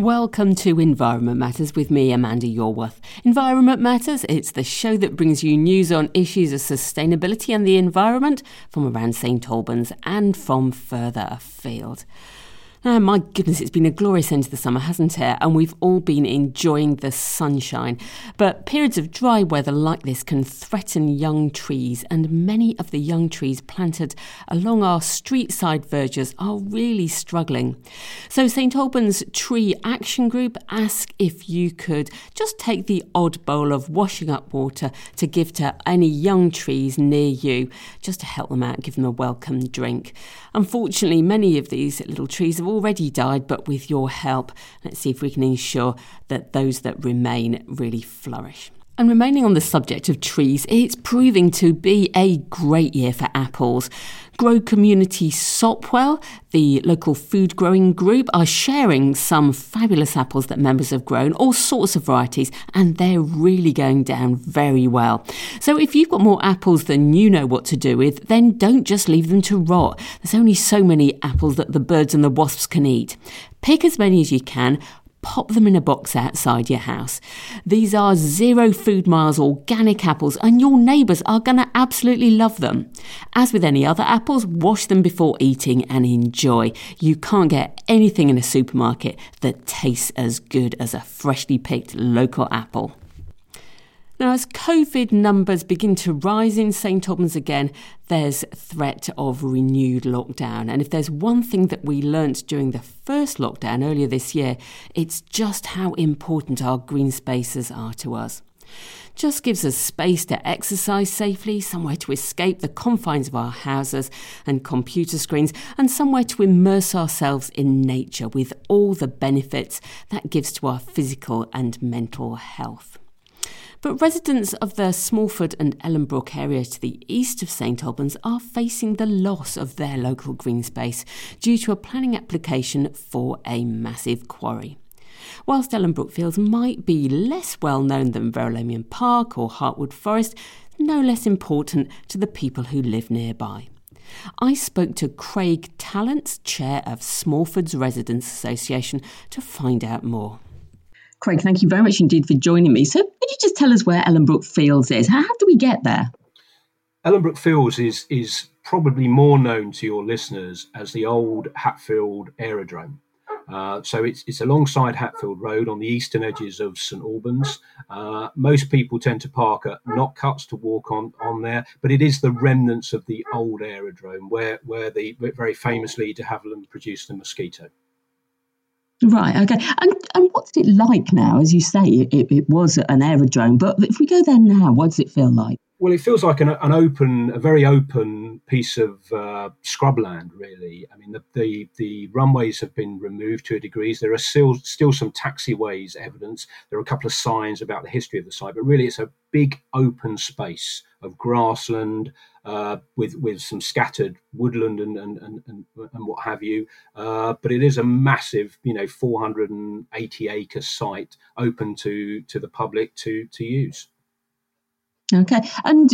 Welcome to Environment Matters with me, Amanda Yorwerth. Environment Matters, it's the show that brings you news on issues of sustainability and the environment from around St Albans and from further afield. Oh, my goodness, it's been a glorious end to the summer, hasn't it? And we've all been enjoying the sunshine. But periods of dry weather like this can threaten young trees, and many of the young trees planted along our street side verges are really struggling. So, St Albans Tree Action Group ask if you could just take the odd bowl of washing up water to give to any young trees near you, just to help them out, give them a welcome drink. Unfortunately, many of these little trees have already died, but with your help, let's see if we can ensure that those that remain really flourish. And remaining on the subject of trees, it's proving to be a great year for apples. Grow Community Sopwell, the local food growing group, are sharing some fabulous apples that members have grown, all sorts of varieties, and they're really going down very well. So if you've got more apples than you know what to do with, then don't just leave them to rot. There's only so many apples that the birds and the wasps can eat. Pick as many as you can, pop them in a box outside your house. These are zero food miles organic apples, and your neighbours are going to absolutely love them. As with any other apples, wash them before eating and enjoy. You can't get anything in a supermarket that tastes as good as a freshly picked local apple. Now, as COVID numbers begin to rise in St Albans again, there's threat of renewed lockdown. And if there's one thing that we learnt during the first lockdown earlier this year, it's just how important our green spaces are to us. Just gives us space to exercise safely, somewhere to escape the confines of our houses and computer screens, and somewhere to immerse ourselves in nature with all the benefits that gives to our physical and mental health. But residents of the Smallford and Ellenbrook area to the east of St Albans are facing the loss of their local green space due to a planning application for a massive quarry. Whilst Ellenbrook Fields might be less well known than Verulamium Park or Heartwood Forest, no less important to the people who live nearby. I spoke to Craig Tallents, chair of Smallfords Residents Association, to find out more. Craig, thank you very much indeed for joining me. So, could you just tell us where Ellenbrook Fields is? How, how do we get there? Ellenbrook Fields is is probably more known to your listeners as the old Hatfield Aerodrome. Uh, so it's it's alongside Hatfield Road on the eastern edges of St Albans. Uh, most people tend to park at Notcutts to walk on on there, but it is the remnants of the old aerodrome where where the very famously de Havilland produced the Mosquito. Right. Okay. And and what's it like now? As you say, it, it was an aerodrome, but if we go there now, what does it feel like? Well, it feels like an, an open, a very open piece of uh, scrubland, really. I mean, the, the, the runways have been removed to a degree. There are still still some taxiways evidence. There are a couple of signs about the history of the site, but really, it's a big open space of grassland uh, with with some scattered woodland and and and, and, and what have you. Uh, but it is a massive, you know, 480 acre site open to to the public to to use. Okay. And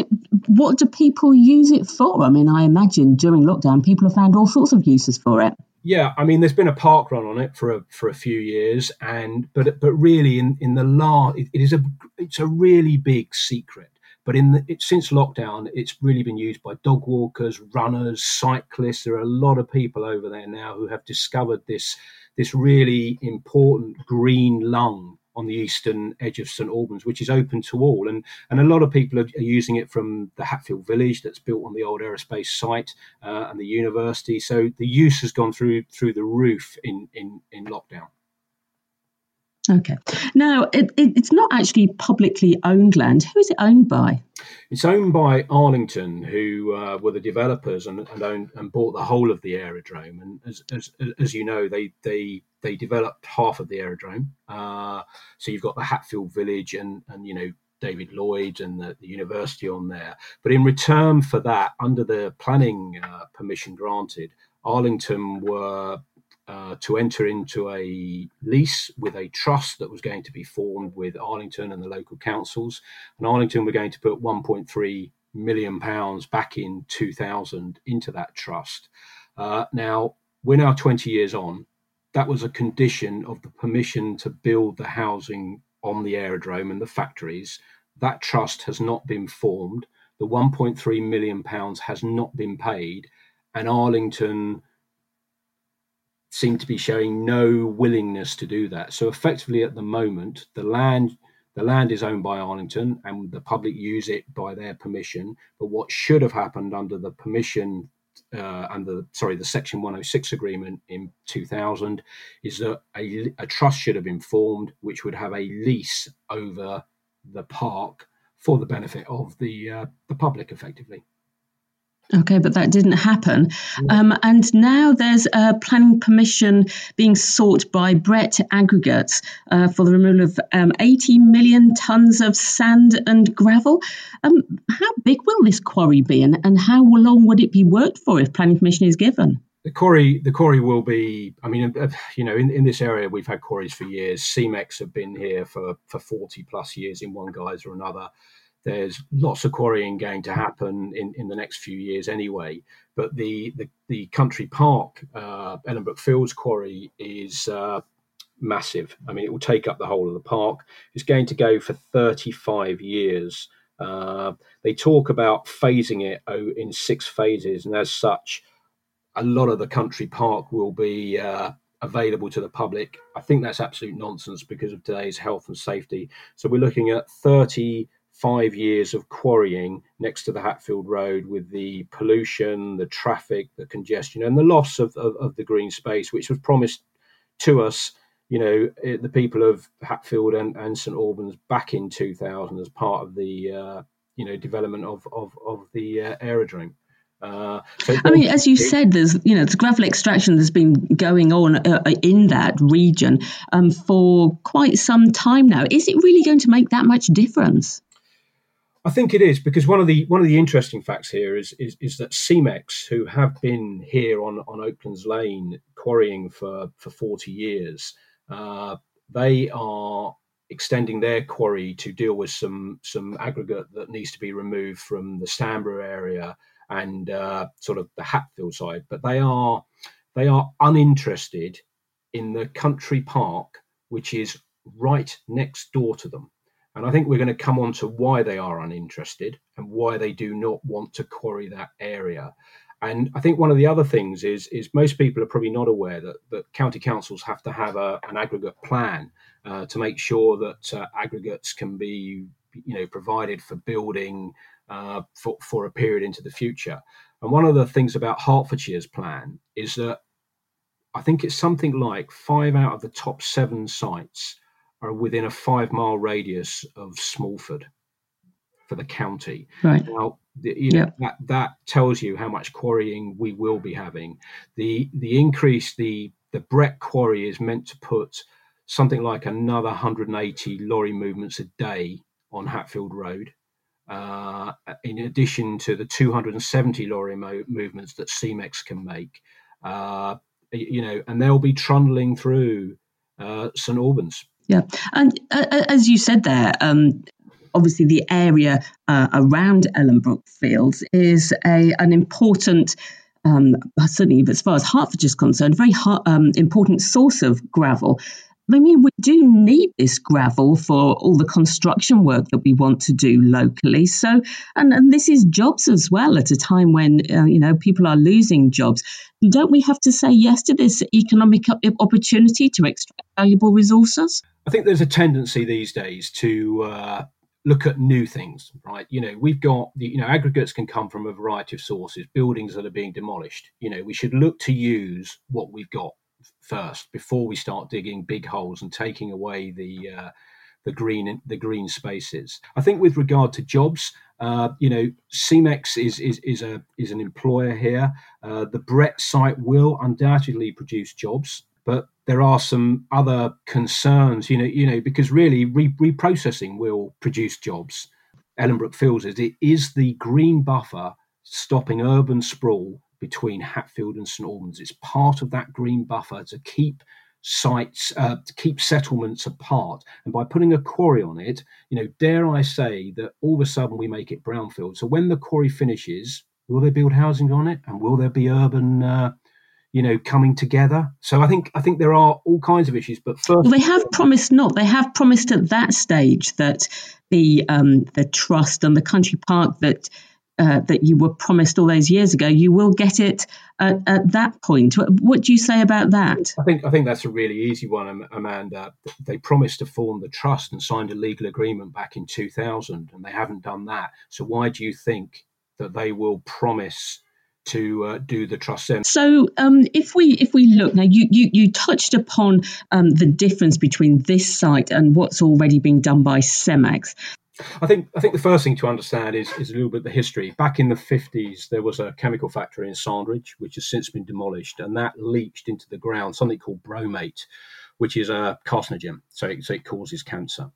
what do people use it for? I mean, I imagine during lockdown, people have found all sorts of uses for it. Yeah, I mean, there's been a park run on it for a for a few years, and but but really, in in the last, it, it is a it's a really big secret. But in the, it, since lockdown, it's really been used by dog walkers, runners, cyclists. There are a lot of people over there now who have discovered this this really important green lung on the eastern edge of St Albans, which is open to all. And and a lot of people are, using it from the Hatfield Village that's built on the old aerospace site uh, and the university. So the use has gone through through the roof in in in lockdown. Okay. Now, it, it, it's not actually publicly owned land. Who is it owned by? It's owned by Arlington, who uh, were the developers and, and owned and bought the whole of the aerodrome. And as, as, as you know, they they they developed half of the aerodrome. Uh, so you've got the Hatfield Village and and you know David Lloyd and the, the, university on there. But in return for that, under the planning uh, permission granted, Arlington were uh, to enter into a lease with a trust that was going to be formed with Arlington and the local councils. And Arlington were going to put 1.3 million pounds back in 2000 into that trust. Uh, now we're now 20 years on. that was a condition of the permission to build the housing on the aerodrome and the factories. That trust has not been formed. The 1.3 million pounds has not been paid, and Arlington seem to be showing no willingness to do that. So effectively, at the moment, the land the land is owned by Arlington, and the public use it by their permission. But what should have happened under the permission uh, under sorry the Section 106 agreement in 2000 is that a, a trust should have been formed, which would have a lease over the park for the benefit of the uh, the public, effectively. Okay, but that didn't happen. Um, and now there's a planning permission being sought by Brett Aggregates uh, for the removal of um, 80 million tonnes of sand and gravel. Um, how big will this quarry be, and, and how long would it be worked for if planning permission is given? The quarry, the quarry will be. I mean, uh, you know, in, in this area, we've had quarries for years. Cemex have been here for for forty plus years in one guise or another. There's lots of quarrying going to happen in, in the next few years anyway. But the the, the country park, uh, Ellenbrook Fields quarry, is uh, massive. I mean, it will take up the whole of the park. It's going to go for 35 years. Uh, they talk about phasing it in six phases, and as such, a lot of the country park will be uh, available to the public. I think that's absolute nonsense because of today's health and safety. So we're looking at 30 five years of quarrying next to the Hatfield Road with the pollution, the traffic, the congestion, and the loss of, of, of the green space, which was promised to us, you know, eh, the people of Hatfield and, and St Albans back in 2000 as part of the, uh, you know, development of, of, of the uh, aerodrome. Uh, so I mean, as you said, there's you know, the gravel extraction that's been going on uh, uh, in that region um, for quite some time now. Is it really going to make that much difference? I think it is because one of the one of the interesting facts here is is, is that Cemex, who have been here on on Oaklands Lane quarrying for for forty years, uh, they are extending their quarry to deal with some some aggregate that needs to be removed from the Stanborough area and uh, sort of the Hatfield side. But they are they are uninterested in the country park, which is right next door to them. And I think we're going to come on to why they are uninterested and why they do not want to quarry that area. And I think one of the other things is is most people are probably not aware that, that county councils have to have a, an aggregate plan uh, to make sure that uh, aggregates can be you know provided for building uh, for, for a period into the future. And one of the things about Hertfordshire's plan is that I think it's something like five out of the top seven sites are within a five mile radius of Smallford for the county. Right. Now, the, you know, that, that tells you how much quarrying we will be having. The the increase, the the Brett quarry is meant to put something like another 180 lorry movements a day on Hatfield Road. Uh, in addition to the 270 lorry mo- movements that Cemex can make, uh, you know, and they'll be trundling through uh, St Albans yeah, and uh, uh, as you said there, um, obviously the area uh, around Ellenbrook Fields is a an important. Um, certainly, as far as Hertfordshire is concerned, very um, important source of gravel. I mean, we do need this gravel for all the construction work that we want to do locally. So, and, and this is jobs as well at a time when, uh, you know, people are losing jobs. Don't we have to say yes to this economic opportunity to extract valuable resources? I think there's a tendency these days to uh, look at new things, right? You know, we've got the, you know, aggregates can come from a variety of sources, buildings that are being demolished. You know, we should look to use what we've got first before we start digging big holes and taking away the uh, the green the green spaces. I think with regard to jobs, uh, you know, Cemex is is is a is an employer here. Uh, the Brett site will undoubtedly produce jobs, but there are some other concerns. You know, you know, because really re- reprocessing will produce jobs. Ellenbrook Fields it. It is the green buffer stopping urban sprawl between Hatfield and St Albans. It's part of that green buffer to keep sites, uh, to keep settlements apart. And by putting a quarry on it, you know, dare I say that all of a sudden we make it brownfield. So when the quarry finishes, will they build housing on it, and will there be urban, uh, you know, coming together. So I think I think there are all kinds of issues. But first, well, they have promised not. They have promised at that stage that the um, the trust and the country park that uh, that you were promised all those years ago, you will get it at, at, that point. What do you say about that? I think I think that's a really easy one, Amanda. They promised to form the trust and signed a legal agreement back in 2000, and they haven't done that. So why do you think that they will promise? To uh, do the trust then. So, um, if we if we look now, you you, you touched upon um, the difference between this site and what's already being done by Cemex. I think I think the first thing to understand is, is a little bit the history. Back in the 50s, there was a chemical factory in Sandridge, which has since been demolished, and that leached into the ground something called bromate, which is a carcinogen, so it, so it causes cancer.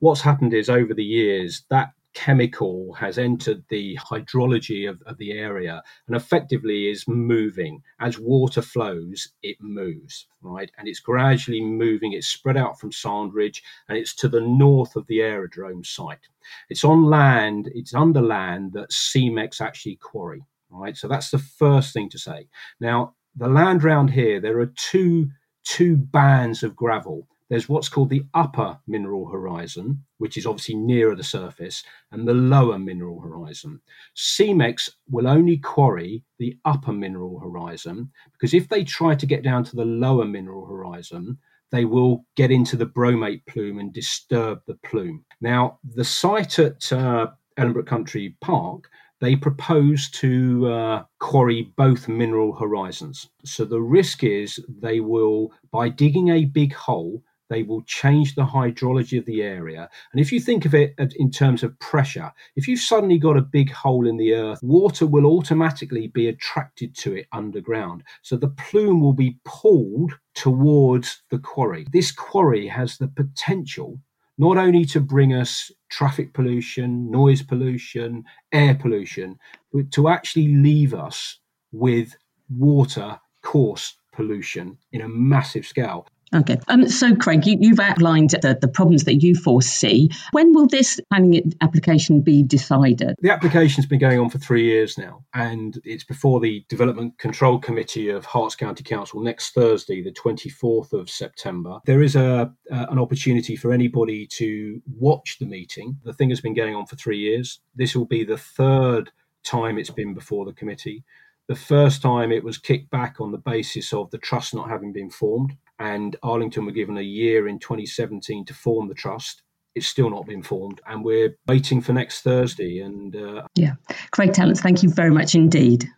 What's happened is over the years that chemical has entered the hydrology of, of the area and effectively is moving. As water flows, it moves, right? And it's gradually moving. It's spread out from Sandridge and it's to the north of the aerodrome site. It's on land, it's under land that Cemex actually quarry, right? So that's the first thing to say. Now, the land round here, there are two two bands of gravel there's what's called the upper mineral horizon, which is obviously nearer the surface, and the lower mineral horizon. Cemex will only quarry the upper mineral horizon because if they try to get down to the lower mineral horizon, they will get into the bromate plume and disturb the plume. Now, the site at uh, Ellenbrook Country Park they propose to uh, quarry both mineral horizons. So the risk is they will, by digging a big hole, they will change the hydrology of the area. And if you think of it in terms of pressure, if you've suddenly got a big hole in the earth, water will automatically be attracted to it underground. So the plume will be pulled towards the quarry. This quarry has the potential not only to bring us traffic pollution, noise pollution, air pollution, but to actually leave us with water course pollution in a massive scale. Okay. Um, so, Craig, you, have outlined the, the problems that you foresee. When will this planning application be decided? The application's been going on for three years now, and it's before the Development Control Committee of Herts County Council next Thursday, the 24th of September. There is a uh, an opportunity for anybody to watch the meeting. The thing has been going on for three years. This will be the third time it's been before the committee. The first time it was kicked back on the basis of the trust not having been formed and Arlington were given a year in 2017 to form the trust. It's still not been formed, and we're waiting for next Thursday. And uh, yeah, Craig Tallents, thank you very much indeed.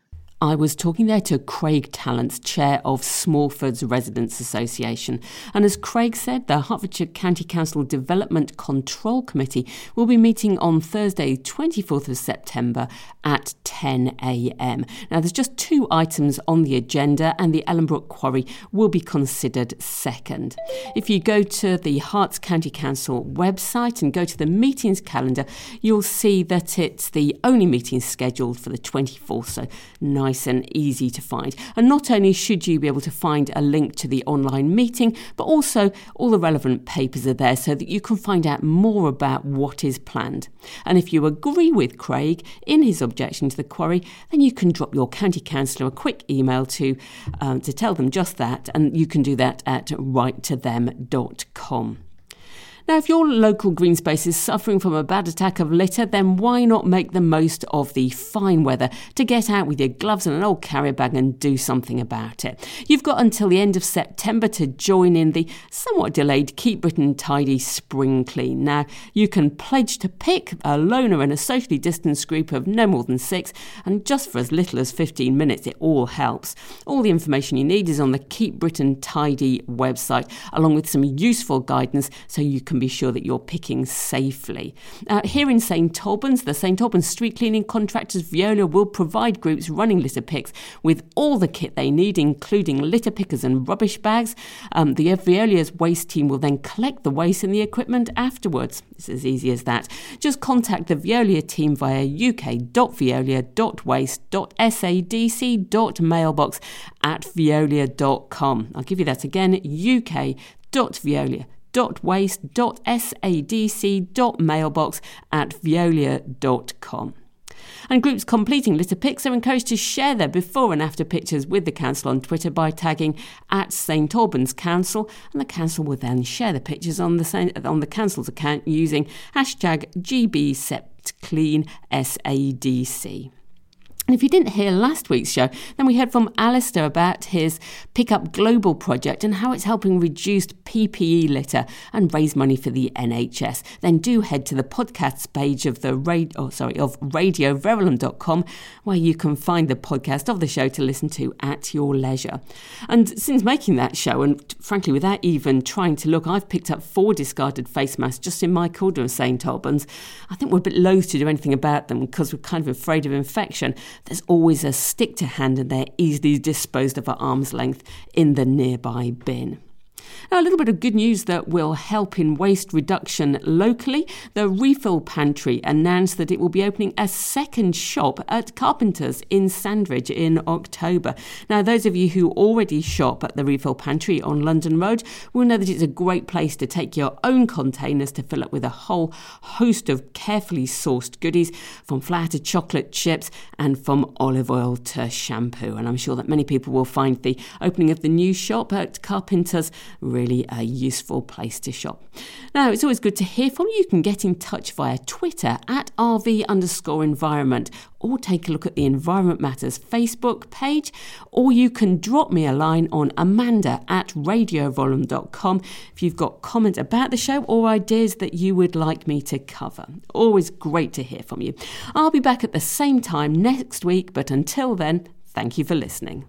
I was talking there to Craig Tallents, chair of Smallfords Residents Association. And as Craig said, the Hertfordshire County Council Development Control Committee will be meeting on Thursday, 24th of September at 10am. Now, there's just two items on the agenda, and the Ellenbrook Quarry will be considered second. If you go to the Herts County Council website and go to the meetings calendar, you'll see that it's the only meeting scheduled for the 24th, so nice and easy to find. And not only should you be able to find a link to the online meeting, but also all the relevant papers are there so that you can find out more about what is planned. And if you agree with Craig in his objection to the quarry, then you can drop your county councillor a quick email to um, to tell them just that, and you can do that at writetothem.com. Now, if your local green space is suffering from a bad attack of litter, then why not make the most of the fine weather to get out with your gloves and an old carrier bag and do something about it? You've got until the end of September to join in the somewhat delayed Keep Britain Tidy Spring Clean. Now, you can pledge to pick a loner in a socially distanced group of no more than six, and just for as little as 15 minutes, it all helps. All the information you need is on the Keep Britain Tidy website, along with some useful guidance so you can can be sure that you're picking safely. Uh, here in St Albans, the St Albans street cleaning contractors Veolia will provide groups running litter picks with all the kit they need, including litter pickers and rubbish bags. Um, the Veolia's waste team will then collect the waste and the equipment afterwards. It's as easy as that. Just contact the Veolia team via uk.veolia.waste.sadc.mailbox at veolia.com. I'll give you that again uk.veolia waste.sadc.mailbox at veolia.com. And groups completing litter picks are encouraged to share their before and after pictures with the council on Twitter by tagging at St Albans Council, and the council will then share the pictures on the on the council's account using hashtag GBSeptCleanSADC. And if you didn't hear last week's show, then we heard from Alistair about his Pick Up Global project and how it's helping reduce PPE litter and raise money for the NHS. Then do head to the podcasts page of the radio, oh, sorry, of radioverulam.com where you can find the podcast of the show to listen to at your leisure. And since making that show, and frankly, without even trying to look, I've picked up four discarded face masks just in my corner of St Albans. I think we're a bit loath to do anything about them because we're kind of afraid of infection there's always a stick to hand and they're easily disposed of at arm's length in the nearby bin. Now, a little bit of good news that will help in waste reduction locally. The Refill Pantry announced that it will be opening a second shop at Carpenters in Sandridge in October. Now, those of you who already shop at the Refill Pantry on London Road will know that it's a great place to take your own containers to fill up with a whole host of carefully sourced goodies from flour to chocolate chips and from olive oil to shampoo. And I'm sure that many people will find the opening of the new shop at Carpenters really a useful place to shop. Now, it's always good to hear from you. You can get in touch via Twitter at RV underscore environment or take a look at the Environment Matters Facebook page, or you can drop me a line on amanda at radioverulam.com if you've got comments about the show or ideas that you would like me to cover. Always great to hear from you. I'll be back at the same time next week, but until then, thank you for listening.